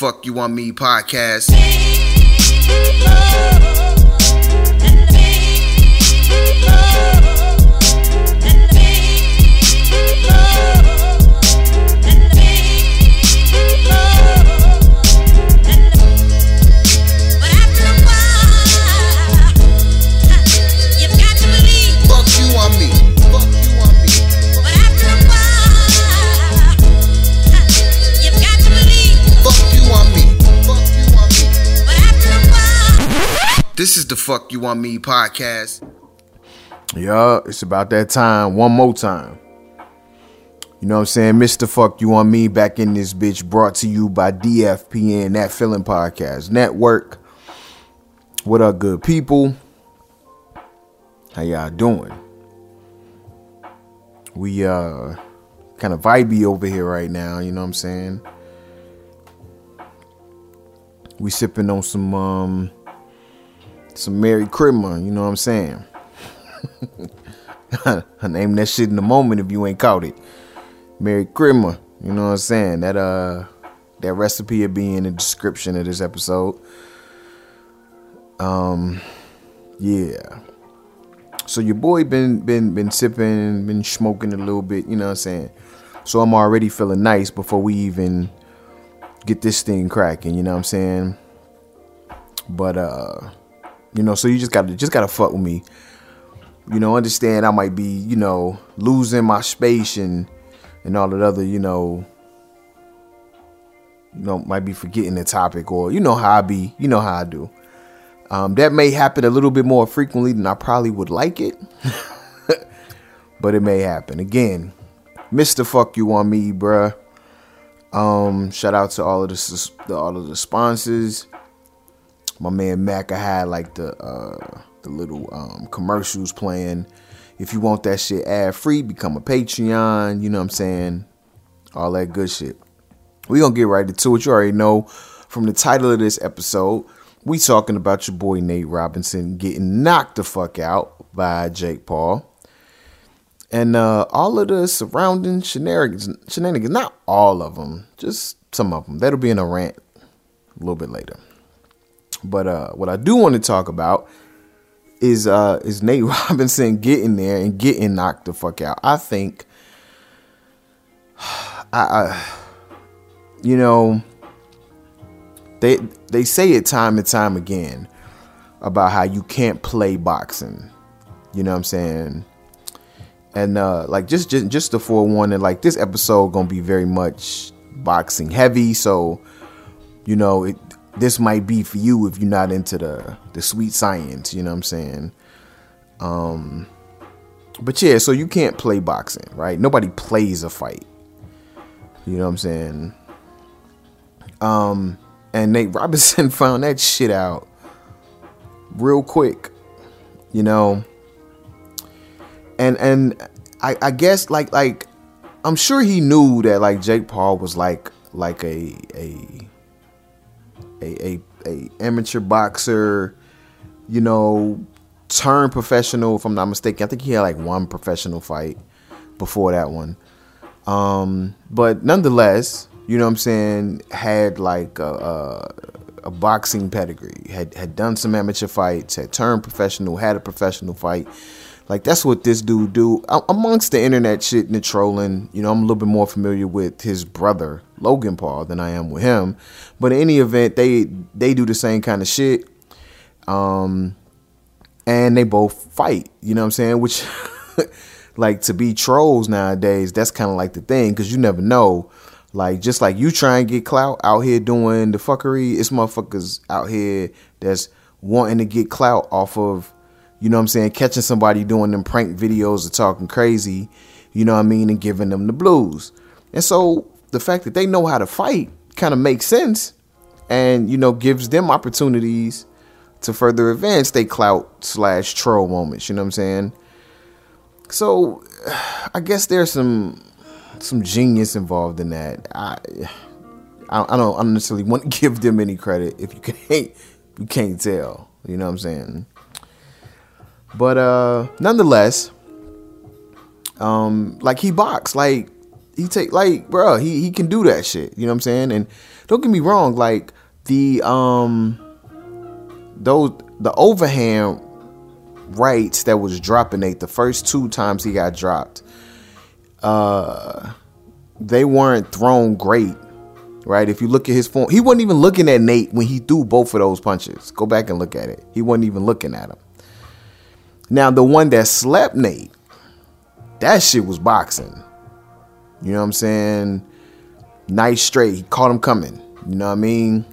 Fuck You On Me podcast. Fuck Fuck You On Me podcast. Yeah, it's about that time. One more time. You know what I'm saying? Mr. Fuck You On Me back in this bitch brought to you by DFPN, That Feeling Podcast Network. What up, good people? How y'all doing? We uh kind of vibey over here right now, you know what I'm saying? We sipping on some um some Merry Crimma, you know what I'm saying? I name that shit in a moment if you ain't caught it. Merry Crimma, you know what I'm saying? That uh that recipe will be in the description of this episode. Um yeah. So your boy been been been sipping, been smoking a little bit, you know what I'm saying? So I'm already feeling nice before we even get this thing cracking, you know what I'm saying? But uh you know, so you just gotta just gotta fuck with me. You know, understand I might be, you know, losing my space and and all that other, you know, you know, might be forgetting the topic or you know how I be, you know how I do. Um, that may happen a little bit more frequently than I probably would like it, but it may happen again. Mister Fuck You on me, bruh. Um, shout out to all of the all of the sponsors. My man Mac, I had like the uh the little um commercials playing. If you want that shit ad free, become a Patreon. You know what I'm saying? All that good shit. We gonna get right into it. You already know from the title of this episode. We talking about your boy Nate Robinson getting knocked the fuck out by Jake Paul. And uh, all of the surrounding shenanigans, shenanigans, not all of them, just some of them. That'll be in a rant a little bit later. But uh, what I do want to talk about is uh, is Nate Robinson getting there and getting knocked the fuck out. I think, I, I you know, they they say it time and time again about how you can't play boxing. You know what I'm saying? And uh like just just just to forewarning, like this episode gonna be very much boxing heavy, so you know it this might be for you if you're not into the the sweet science, you know what I'm saying? Um but yeah, so you can't play boxing, right? Nobody plays a fight. You know what I'm saying? Um and Nate Robinson found that shit out real quick. You know, and and I, I guess like like I'm sure he knew that like Jake Paul was like like a a a a, a amateur boxer, you know, turned professional. If I'm not mistaken, I think he had like one professional fight before that one. Um, but nonetheless, you know what I'm saying, had like a, a, a boxing pedigree, had had done some amateur fights, had turned professional, had a professional fight. Like that's what this dude do. Amongst the internet shit and the trolling, you know, I'm a little bit more familiar with his brother Logan Paul than I am with him. But in any event, they they do the same kind of shit. Um, and they both fight. You know what I'm saying? Which, like, to be trolls nowadays, that's kind of like the thing because you never know. Like, just like you try and get clout out here doing the fuckery, it's motherfuckers out here that's wanting to get clout off of, you know what I'm saying, catching somebody doing them prank videos or talking crazy, you know what I mean, and giving them the blues. And so the fact that they know how to fight kind of makes sense and, you know, gives them opportunities to further advance they clout slash troll moments. You know what I'm saying? So I guess there's some some genius involved in that. I I, don't I don't necessarily want to give them any credit if you can't you can't tell. You know what I'm saying? But uh nonetheless, um, like he box, like he take like bro, he he can do that shit. You know what I'm saying? And don't get me wrong, like the um those the overhand rights that was dropping Nate the first two times he got dropped, uh, they weren't thrown great. Right, if you look at his form, he wasn't even looking at Nate when he threw both of those punches. Go back and look at it. He wasn't even looking at him. Now, the one that slept Nate, that shit was boxing. You know what I'm saying? Nice straight. He caught him coming. You know what I mean?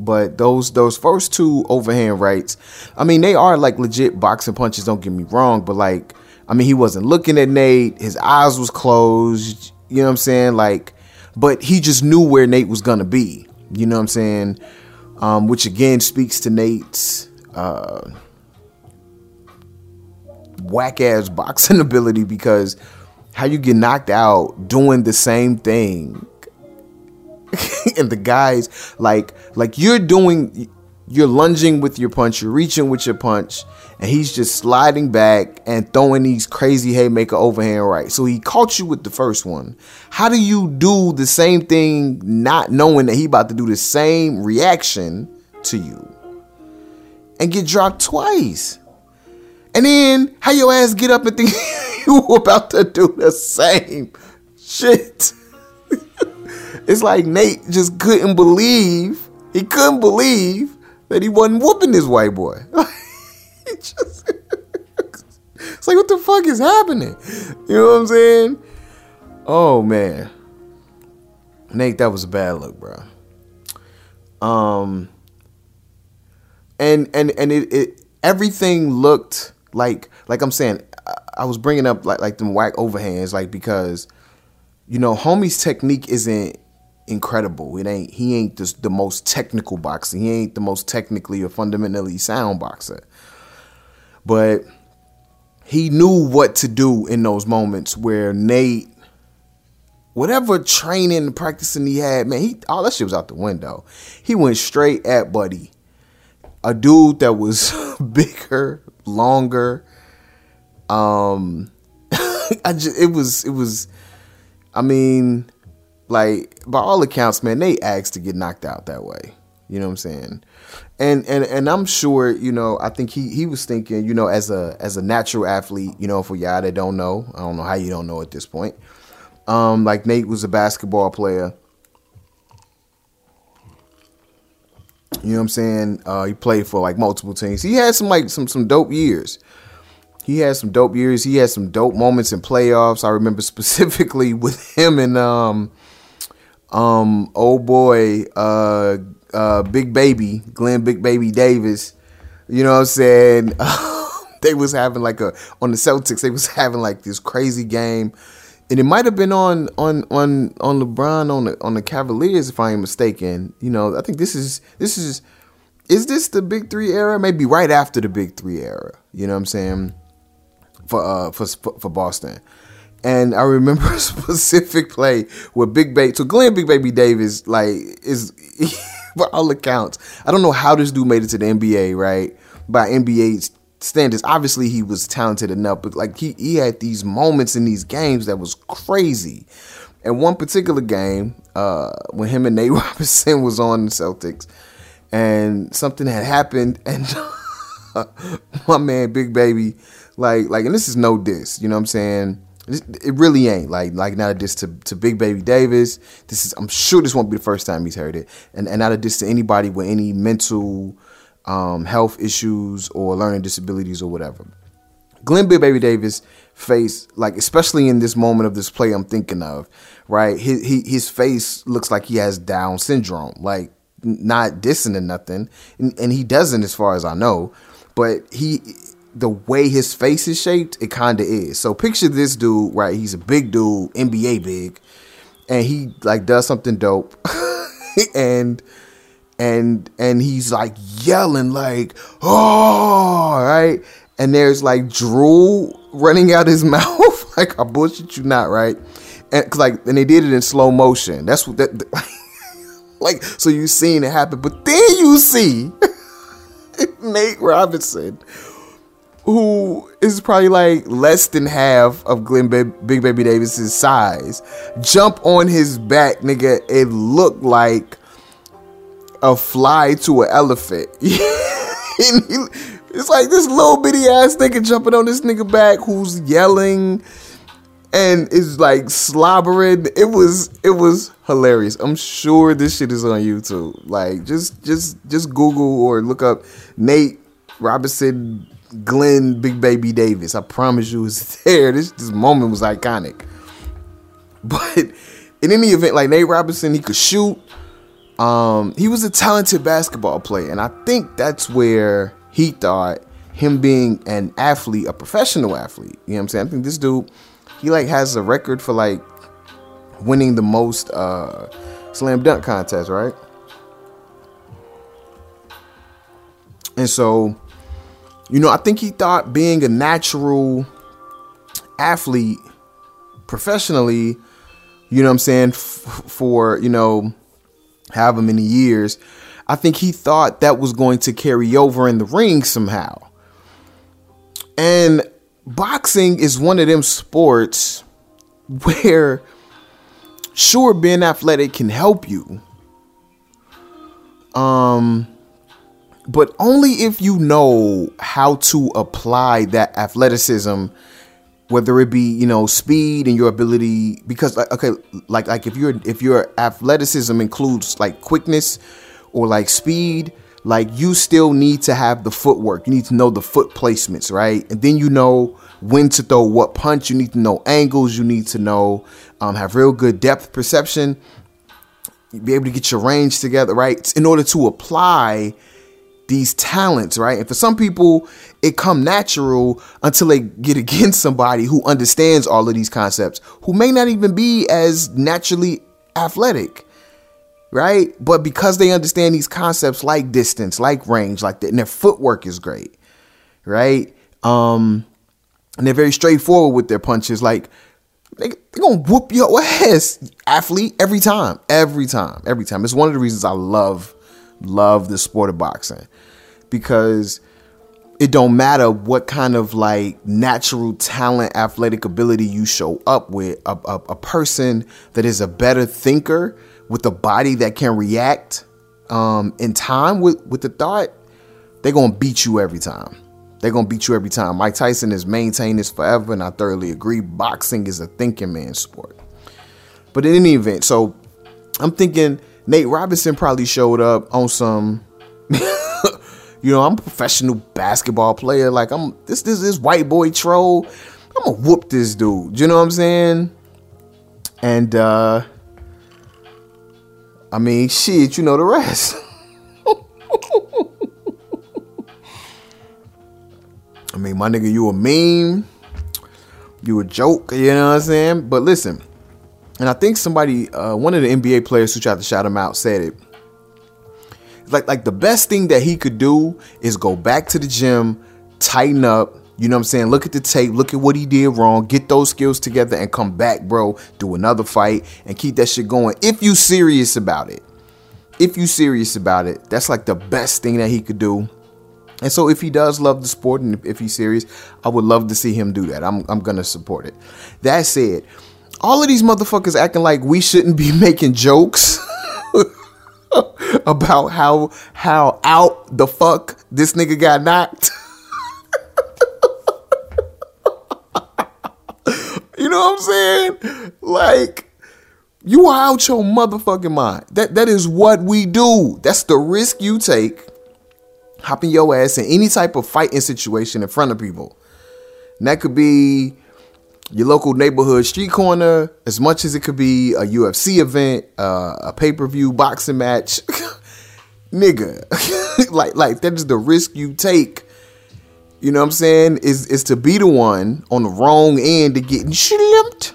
But those those first two overhand rights, I mean, they are like legit boxing punches, don't get me wrong, but like, I mean, he wasn't looking at Nate, his eyes was closed, you know what I'm saying? Like, but he just knew where Nate was gonna be. You know what I'm saying? Um, which again speaks to Nate's uh whack ass boxing ability because how you get knocked out doing the same thing and the guys like like you're doing you're lunging with your punch you're reaching with your punch and he's just sliding back and throwing these crazy haymaker overhand right. So he caught you with the first one. How do you do the same thing not knowing that he about to do the same reaction to you and get dropped twice and then how your ass get up and think you about to do the same shit. it's like Nate just couldn't believe, he couldn't believe that he wasn't whooping this white boy. It's like, what the fuck is happening? You know what I'm saying? Oh, man. Nate, that was a bad look, bro. Um, and and and it, it everything looked like like I'm saying I, I was bringing up like like them whack overhands like because you know homie's technique isn't incredible. It ain't he ain't the, the most technical boxer. He ain't the most technically or fundamentally sound boxer. But he knew what to do in those moments where Nate whatever training and practicing he had man he all that shit was out the window. He went straight at buddy a dude that was bigger, longer. Um, I just it was it was. I mean, like by all accounts, man, they asked to get knocked out that way. You know what I'm saying? And and and I'm sure, you know, I think he he was thinking, you know, as a as a natural athlete, you know, for y'all that don't know, I don't know how you don't know at this point. Um, like Nate was a basketball player. You know what I'm saying? Uh, he played for like multiple teams. He had some like some some dope years. He had some dope years. He had some dope moments in playoffs. I remember specifically with him and um um old boy uh uh Big Baby Glen Big Baby Davis. You know what I'm saying? they was having like a on the Celtics. They was having like this crazy game, and it might have been on on on on LeBron on the on the Cavaliers if I ain't mistaken. You know, I think this is this is is this the Big Three era? Maybe right after the Big Three era. You know what I'm saying? For uh for for Boston. And I remember a specific play where Big Baby, so Glen Big Baby Davis, like, is, by all accounts, I don't know how this dude made it to the NBA, right? By NBA standards, obviously he was talented enough, but like he, he had these moments in these games that was crazy. And one particular game, uh, when him and Nate Robinson was on the Celtics, and something had happened, and my man Big Baby, like, like, and this is no diss, you know what I'm saying? It really ain't like like not a diss to, to Big Baby Davis. This is I'm sure this won't be the first time he's heard it, and and not a diss to anybody with any mental um, health issues or learning disabilities or whatever. Glen Big Baby Davis face like especially in this moment of this play I'm thinking of, right? His he, his face looks like he has Down syndrome, like not dissing or nothing, and, and he doesn't as far as I know, but he the way his face is shaped, it kind of is. So picture this dude, right? He's a big dude, NBA big, and he like does something dope, and and and he's like yelling like oh right, and there's like drool running out his mouth like I bullshit you not right, and like and they did it in slow motion. That's what that like so you seen it happen, but then you see Nate Robinson who is probably like less than half of Glen ba- Big Baby Davis's size, jump on his back, nigga. It looked like a fly to an elephant. It's like this little bitty ass nigga jumping on this nigga back who's yelling and is like slobbering. It was it was hilarious. I'm sure this shit is on YouTube. Like just just just Google or look up Nate Robinson Glen Big Baby Davis. I promise you it's there. This this moment was iconic. But in any event, like Nate Robinson, he could shoot. Um, he was a talented basketball player, and I think that's where he thought him being an athlete, a professional athlete. You know what I'm saying? I think this dude, he like has a record for like winning the most uh slam dunk contests, right? And so, you know, I think he thought being a natural athlete professionally, you know what I'm saying, f- for, you know, however many years, I think he thought that was going to carry over in the ring somehow. And boxing is one of them sports where sure being athletic can help you. Um but only if you know how to apply that athleticism whether it be you know speed and your ability because like okay like like if your if your athleticism includes like quickness or like speed like you still need to have the footwork. You need to know the foot placements right? And then you know when to throw what punch. You need to know angles. You need to know um, have real good depth perception. Be able to get your range together right? In order to apply these talents, right? And for some people, it come natural until they get against somebody who understands all of these concepts, who may not even be as naturally athletic, right? But because they understand these concepts like distance, like range, like that, and their footwork is great, right? Um, and they're very straightforward with their punches, like they they gonna whoop your ass, athlete, every time, every time, every time. It's one of the reasons I love love the sport of boxing because it don't matter what kind of like natural talent athletic ability you show up with a, a, a person that is a better thinker with a body that can react um, in time with, with the thought they're gonna beat you every time. They're gonna beat you every time. Mike tyson has maintained this forever and i thoroughly agree. Boxing is a thinking man's sport. But in any event so i'm thinking nate robinson probably showed up on some you know, I'm a professional basketball player. Like I'm this this this white boy troll. I'm gonna whoop this dude. You know what I'm saying? And uh I mean shit, you know the rest. I mean, my nigga, you a meme. You a joke, you know what I'm saying? But listen, and I think somebody, uh, one of the NBA players who tried to shout him out said it like like the best thing that he could do is go back to the gym, tighten up, you know what I'm saying? Look at the tape, look at what he did wrong, get those skills together and come back, bro, do another fight and keep that shit going. If you serious about it. If you serious about it, that's like the best thing that he could do. And so if he does love the sport and if he's serious, I would love to see him do that. I'm I'm gonna support it. That said, all of these motherfuckers acting like we shouldn't be making jokes about how how out the fuck this nigga got knocked. you know what I'm saying? Like you are out your motherfucking mind. That that is what we do. That's the risk you take hopping your ass in any type of fighting situation in front of people. And that could be your local neighborhood street corner, as much as it could be a UFC event, uh, a pay per view boxing match, nigga. like like that is the risk you take. You know what I'm saying? Is is to be the one on the wrong end to getting slumped.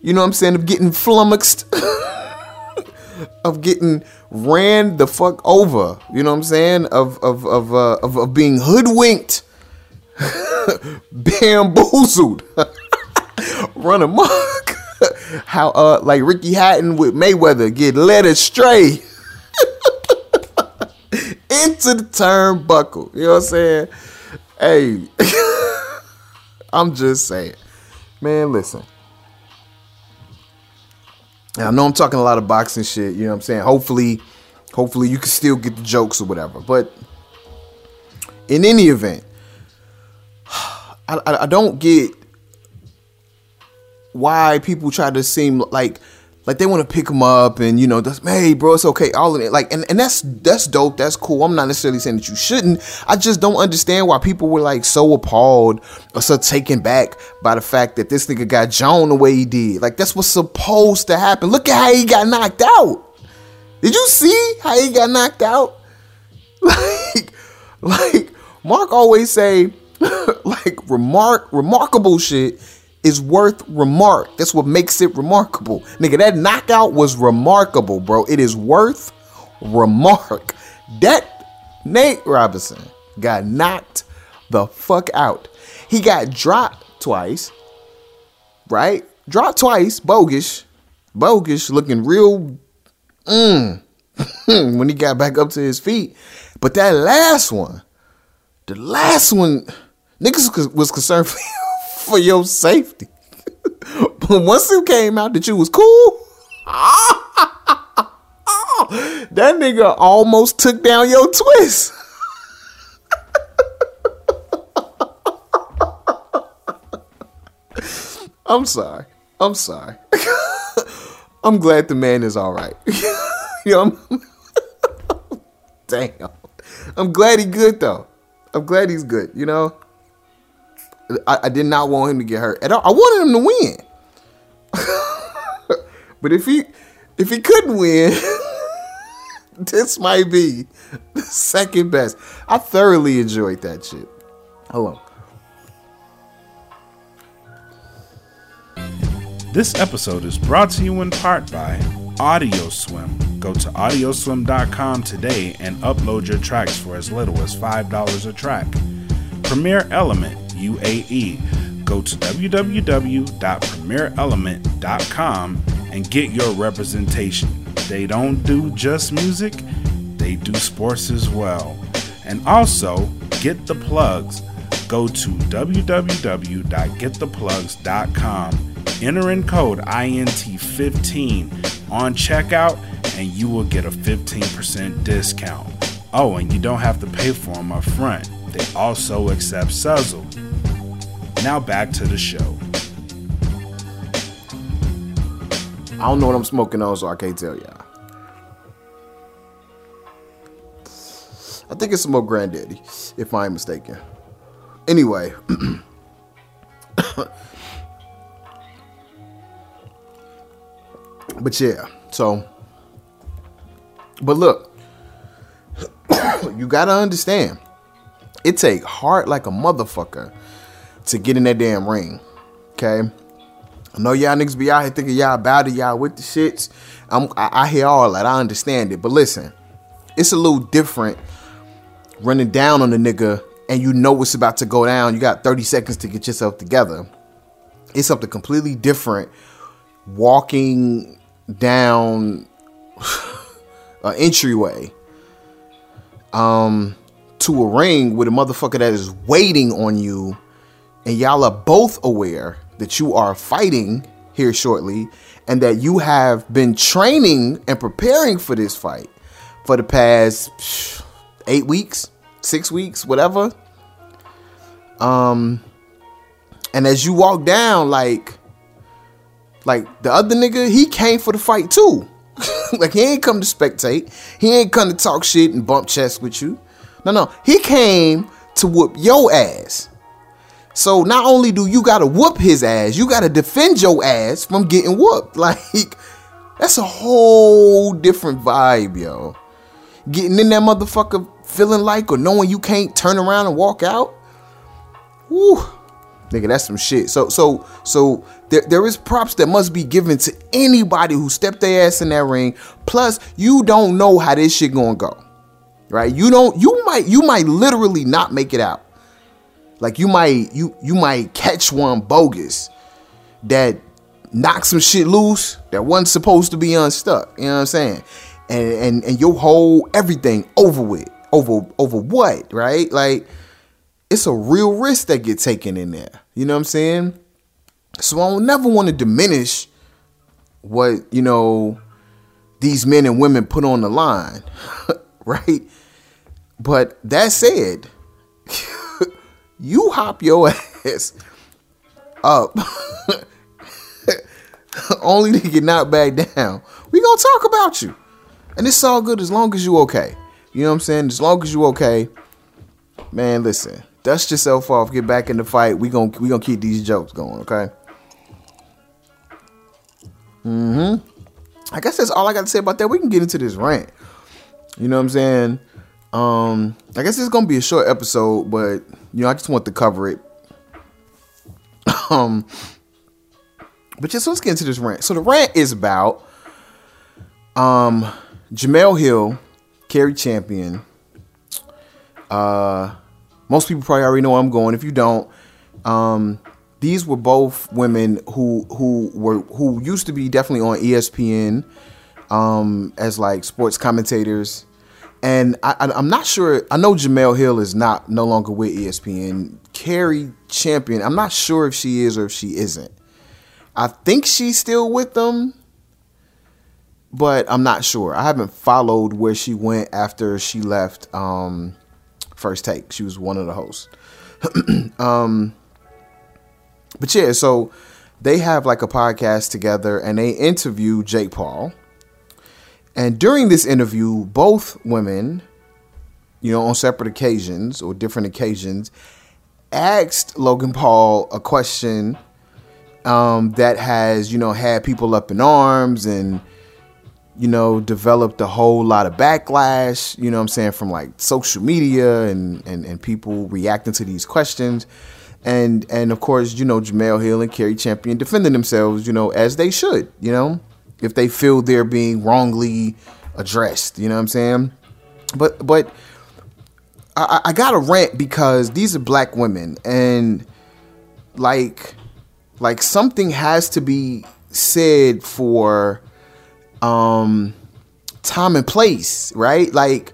You know what I'm saying? Of getting flummoxed. of getting ran the fuck over. You know what I'm saying? Of of of uh, of, of being hoodwinked, bamboozled, run amok. How uh like Ricky Hatton with Mayweather get led astray into the turnbuckle. You know what I'm saying? Hey, I'm just saying, man. Listen. And I know I'm talking a lot of boxing shit, you know what I'm saying? Hopefully, hopefully you can still get the jokes or whatever. But in any event, I, I, I don't get why people try to seem like like they want to pick them up and you know hey bro it's okay all of it like and, and that's that's dope that's cool i'm not necessarily saying that you shouldn't i just don't understand why people were like so appalled or so taken back by the fact that this nigga got Joan the way he did like that's what's supposed to happen look at how he got knocked out did you see how he got knocked out like like mark always say like remark remarkable shit is worth remark. That's what makes it remarkable. Nigga, that knockout was remarkable, bro. It is worth remark. That Nate Robinson got knocked the fuck out. He got dropped twice, right? Dropped twice, bogus. Bogus looking real mm, when he got back up to his feet. But that last one, the last one, niggas was concerned for for your safety. but once it came out that you was cool, that nigga almost took down your twist. I'm sorry. I'm sorry. I'm glad the man is all right. you know, I'm- damn. I'm glad he good though. I'm glad he's good. You know. I, I did not want him to get hurt at all. I wanted him to win. but if he if he couldn't win, this might be the second best. I thoroughly enjoyed that shit. Hold on. This episode is brought to you in part by AudioSwim. Go to audioswim.com today and upload your tracks for as little as $5 a track. Premier Element UAE. Go to www.premierelement.com and get your representation. They don't do just music, they do sports as well. And also, get the plugs. Go to www.gettheplugs.com. Enter in code INT15 on checkout, and you will get a 15% discount. Oh, and you don't have to pay for them up front. They also accept Sezzle. Now back to the show. I don't know what I'm smoking on, so I can't tell y'all. I think it's smoke granddaddy, if I ain't mistaken. Anyway. but yeah, so but look, you gotta understand, it take heart like a motherfucker to get in that damn ring. Okay. I know y'all niggas be out here thinking y'all about it, y'all with the shits. I'm, I, I hear all that. I understand it. But listen, it's a little different running down on the nigga and you know it's about to go down. You got 30 seconds to get yourself together. It's something completely different walking down an entryway um to a ring with a motherfucker that is waiting on you and y'all are both aware that you are fighting here shortly and that you have been training and preparing for this fight for the past eight weeks, six weeks, whatever. Um, and as you walk down, like, like the other nigga, he came for the fight too. like he ain't come to spectate. He ain't come to talk shit and bump chests with you. No, no, he came to whoop your ass. So not only do you gotta whoop his ass, you gotta defend your ass from getting whooped. Like that's a whole different vibe, yo. Getting in that motherfucker feeling like or knowing you can't turn around and walk out. Woo. Nigga, that's some shit. So so so there, there is props that must be given to anybody who stepped their ass in that ring. Plus, you don't know how this shit gonna go. Right? You don't you might you might literally not make it out. Like you might you you might catch one bogus that knocks some shit loose that wasn't supposed to be unstuck. You know what I'm saying? And and and your whole everything over with. Over over what, right? Like it's a real risk that get taken in there. You know what I'm saying? So I don't never want to diminish what, you know, these men and women put on the line. right? But that said, you hop your ass up only to get knocked back down. We gonna talk about you. And it's all good as long as you okay. You know what I'm saying? As long as you okay, man, listen. Dust yourself off, get back in the fight. We gonna we gonna keep these jokes going, okay? Mm-hmm. I guess that's all I got to say about that. We can get into this rant. You know what I'm saying? Um, I guess it's gonna be a short episode, but you know, I just want to cover it. um, but just let's get into this rant. So the rant is about um Jemele Hill, Cari Champion. Uh, most people probably already know where I'm going. If you don't, um, these were both women who who were who used to be definitely on ESPN um, as like sports commentators. And I, I'm not sure. I know Jemele Hill is not no longer with ESPN. Cari Champion, I'm not sure if she is or if she isn't. I think she's still with them, but I'm not sure. I haven't followed where she went after she left um, First Take. She was one of the hosts. um, but yeah, so they have like a podcast together and they interview Jake Paul. And during this interview, both women, you know, on separate occasions or different occasions, asked Logan Paul a question um, that has, you know, had people up in arms and, you know, developed a whole lot of backlash, you know I'm saying, from like social media and, and, and people reacting to these questions. And and of course, you know, Jemele Hill and Cari Champion defending themselves, you know, as they should, you know, if they feel they're being wrongly addressed, you know what I'm saying? But but I, I got to rant because these are black women and like like something has to be said for um time and place, right? Like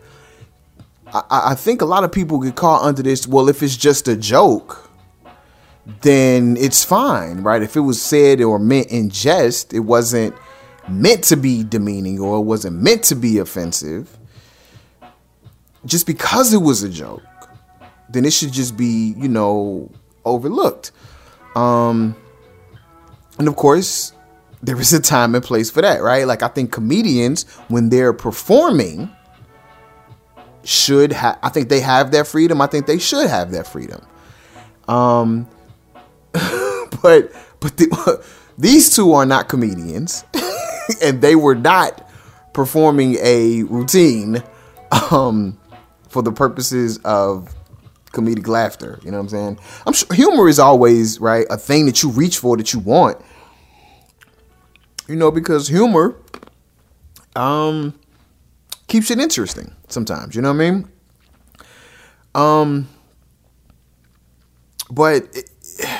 I, I think a lot of people get caught under this. Well, if it's just a joke, then it's fine, right? If it was said or meant in jest, it wasn't meant to be demeaning or it wasn't meant to be offensive. Just because it was a joke, then it should just be, you know, overlooked. Um, and of course, there is a time and place for that, right? Like I think comedians, when they're performing, should have. I think they have that freedom. I think they should have that freedom. Um, but but the, these two are not comedians, and they were not performing a routine um, for the purposes of comedic laughter. You know what I'm saying? I'm sure humor is always right a thing that you reach for that you want. You know, because humor um keeps it interesting sometimes, you know what I mean? Um but it-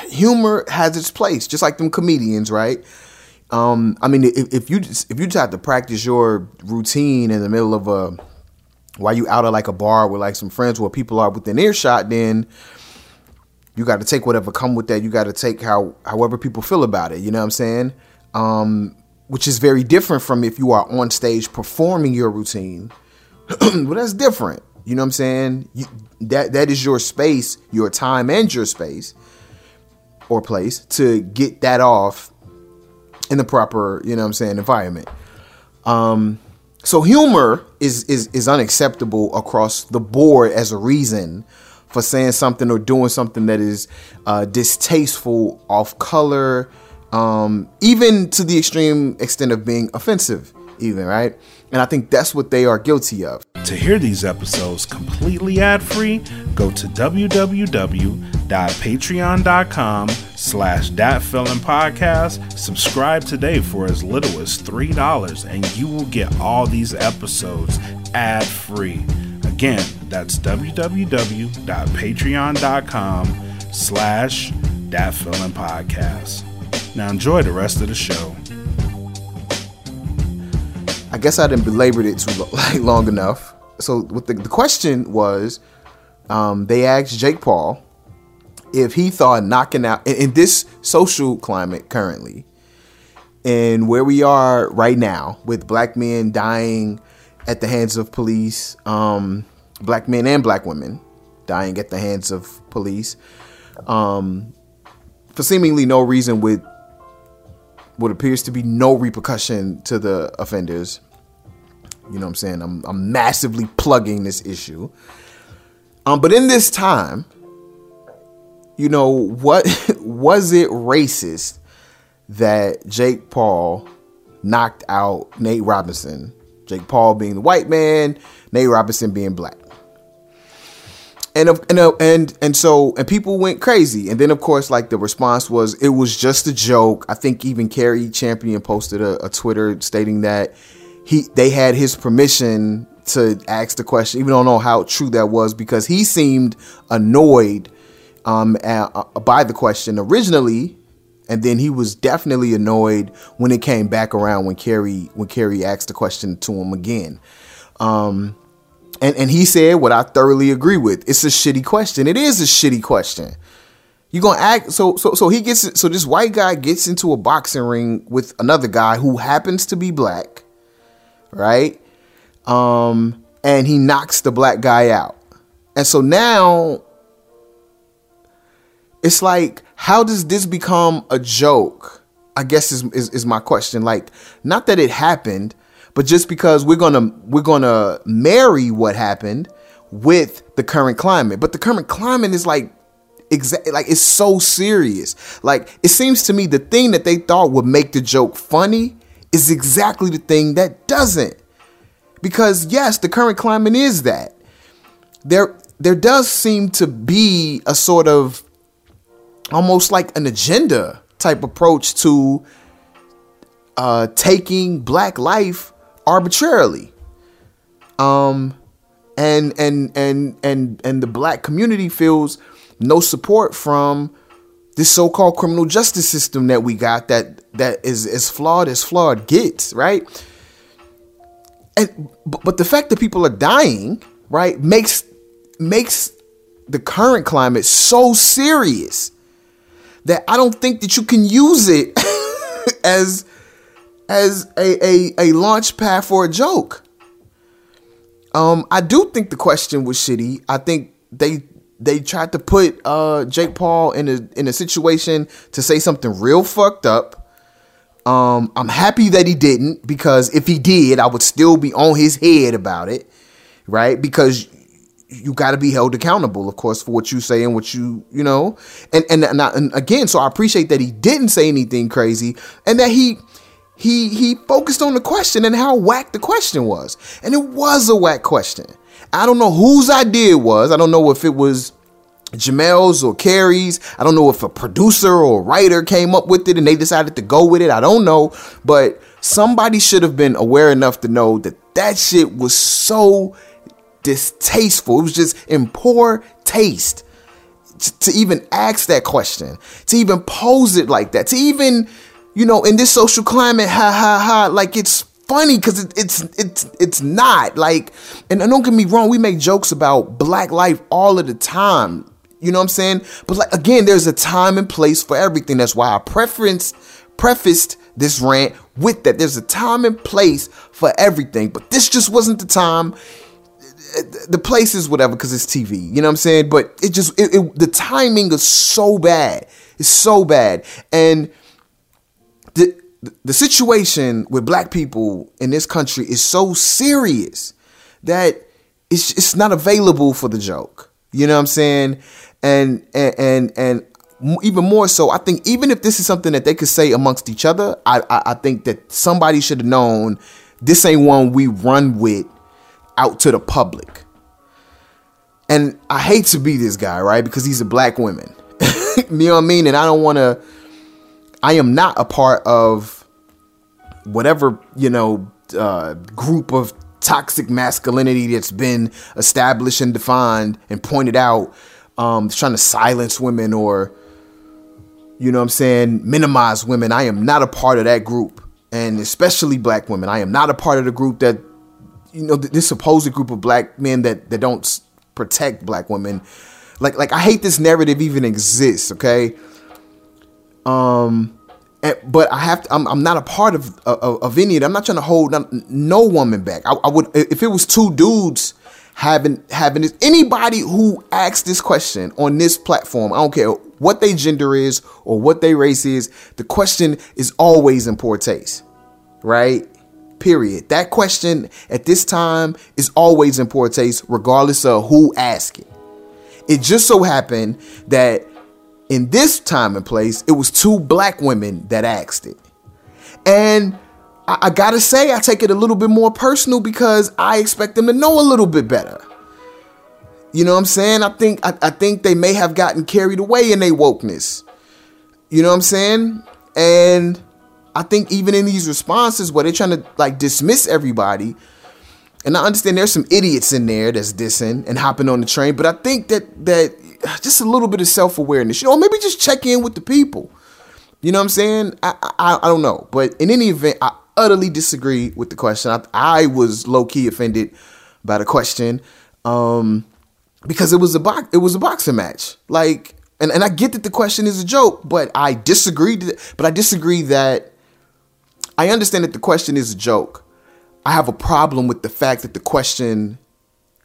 humor has its place, just like them comedians, right? Um, I mean, if, if you just, if you just have to practice your routine in the middle of a while you out at like a bar with like some friends where people are within earshot, then you got to take whatever come with that. You got to take how however people feel about it. You know what I'm saying? Um, which is very different from if you are on stage performing your routine. well, that's different. You know what I'm saying? You, that that is your space, your time, and your space or place to get that off in the proper, you know I'm saying, environment. Um, so humor is is is unacceptable across the board as a reason for saying something or doing something that is uh, distasteful, off color, um, even to the extreme extent of being offensive, even right. And I think that's what they are guilty of. To hear these episodes completely ad free, go to www www.patreon.com slash podcast. Subscribe today for as little as $3 and you will get all these episodes ad free. Again, that's www.patreon.com slash podcast. Now enjoy the rest of the show. I guess I didn't belabored it too like long enough. So what the, the question was, um, they asked Jake Paul if he thought knocking out in, in this social climate currently, and where we are right now with black men dying at the hands of police, um, black men and black women dying at the hands of police, um, for seemingly no reason with what appears to be no repercussion to the offenders. You know what I'm saying? I'm, I'm massively plugging this issue. Um, but in this time, you know, what was it racist that Jake Paul knocked out Nate Robinson? Jake Paul being the white man, Nate Robinson being black. And and uh, and and so and people went crazy. And then of course, like the response was, it was just a joke. I think even Cari Champion posted a, a Twitter stating that he they had his permission to ask the question. Even though don't know how true that was because he seemed annoyed um, a- uh, by the question originally, and then he was definitely annoyed when it came back around when Cari when Cari asked the question to him again. Um, and and he said what I thoroughly agree with. It's a shitty question. It is a shitty question. You gonna act so so so he gets so this white guy gets into a boxing ring with another guy who happens to be black, right? Um, and he knocks the black guy out. And so now it's like, how does this become a joke? I guess is, is is my question. Like, not that it happened, but just because we're gonna we're gonna marry what happened with the current climate. But the current climate is like exactly like it's so serious. Like it seems to me the thing that they thought would make the joke funny is exactly the thing that doesn't. Because yes, the current climate is that. There there does seem to be a sort of almost like an agenda type approach to uh, taking black life arbitrarily. Um, and and and and and the black community feels no support from this so-called criminal justice system that we got that that is as flawed as flawed gets, right? And but, the fact that people are dying, right, makes makes the current climate so serious that I don't think that you can use it as as a, a, a launch pad for a joke. Um, I do think the question was shitty. I think they they tried to put uh Jake Paul in a in a situation to say something real fucked up. Um, I'm happy that he didn't because if he did, I would still be on his head about it, right? Because you got to be held accountable, of course, for what you say and what you, you know, and and and, I, and again, so I appreciate that he didn't say anything crazy and that he he he focused on the question and how whack the question was, and it was a whack question. I don't know whose idea it was. I don't know if it was Jemele's or Cari's. I don't know if a producer or a writer came up with it and they decided to go with it. I don't know, but somebody should have been aware enough to know that that shit was so distasteful. It was just in poor taste t- to even ask that question, to even pose it like that, to even, you know, in this social climate, ha ha ha, like it's funny because it, it's it's it's not like, and don't get me wrong, we make jokes about black life all of the time. You know what I'm saying? But like again, there's a time and place for everything. That's why I preference prefaced this rant with that. There's a time and place for everything, but this just wasn't the time the place is whatever because it's TV. You know what I'm saying? But it just it, it, the timing is so bad. It's so bad, and the the situation with black people in this country is so serious that it's it's not available for the joke. You know what I'm saying? And and and and even more so, I think even if this is something that they could say amongst each other, I I, I think that somebody should have known this ain't one we run with out to the public. And I hate to be this guy, right? Because he's a black woman. you know what I mean? And I don't want to. I am not a part of whatever you know uh, group of toxic masculinity that's been established and defined and pointed out, um, trying to silence women or you know I'm saying, minimize women. I am not a part of that group, and especially black women. I am not a part of the group that you know this supposed group of black men that that don't protect black women. Like like I hate this narrative even exists. Okay. Um, and, but I have to, I'm, I'm not a part of, of of any of it. I'm not trying to hold no, woman back. I, I would if it was two dudes having having this anybody who asks this question on this platform. I don't care what their gender is or what their race is. The question is always in poor taste, right? Period. That question at this time is always in poor taste, regardless of who asks it. It just so happened that in this time and place, it was two black women that asked it. And I, I gotta say, I take it a little bit more personal because I expect them to know a little bit better. You know what I'm saying? I think I, I think they may have gotten carried away in their wokeness. You know what I'm saying? And I think even in these responses where they're trying to like dismiss everybody, and I understand there's some idiots in there that's dissing and hopping on the train, but I think that that just a little bit of self awareness, you know, maybe just check in with the people. You know what I'm saying? I, I I don't know, but in any event, I utterly disagree with the question. I, I was low key offended by the question, um, because it was a box it was a boxing match. Like, and and I get that the question is a joke, but I disagree. that- But I disagree that I understand that the question is a joke. I have a problem with the fact that the question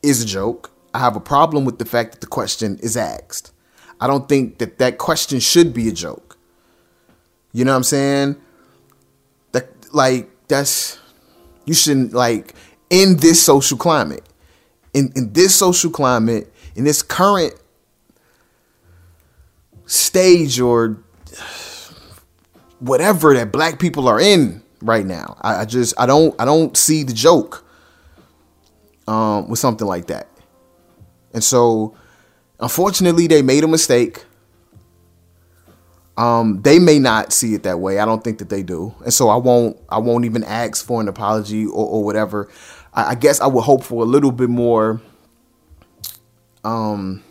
is a joke. I have a problem with the fact that the question is asked. I don't think that that question should be a joke. You know what I'm saying? That like that's you shouldn't like in this social climate. In in this social climate, in this current stage or whatever that black people are in right now. I, I just I don't I don't see the joke um with something like that. And so unfortunately they made a mistake. Um they may not see it that way. I don't think that they do. And so I won't I won't even ask for an apology or, or whatever. I, I guess I would hope for a little bit more um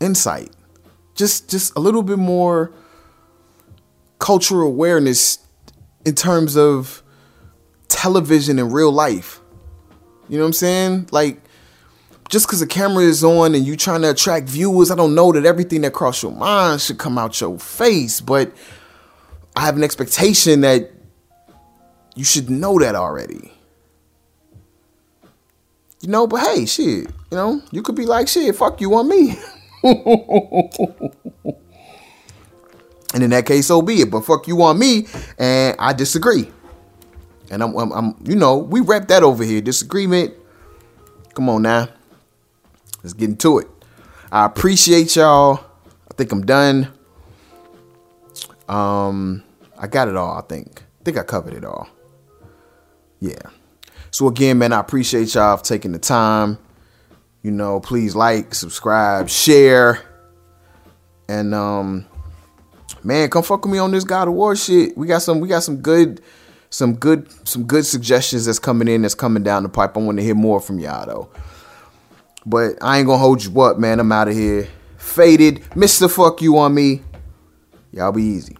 insight. Just just a little bit more cultural awareness in terms of television and real life. You know what I'm saying? Like, just because the camera is on and you trying to attract viewers, I don't know that everything that cross your mind should come out your face, but I have an expectation that you should know that already. You know, but hey, shit, you know, you could be like, shit, fuck you on me. And in that case, so be it. But fuck you on me, and I disagree. And I'm, I'm, I'm you know, we rep that over here. Disagreement. Come on now. Let's get into it. I appreciate y'all. I think I'm done. Um, I got it all. I think. I think I covered it all. Yeah. So again, man, I appreciate y'all for taking the time. You know, please like, subscribe, share, and um man, come fuck with me on this God of War shit. We got some, we got some good, some good, some good suggestions that's coming in, that's coming down the pipe. I want to hear more from y'all though. But I ain't gonna hold you up, man. I'm out of here. Faded, Mr. Fuck you on me. Y'all be easy.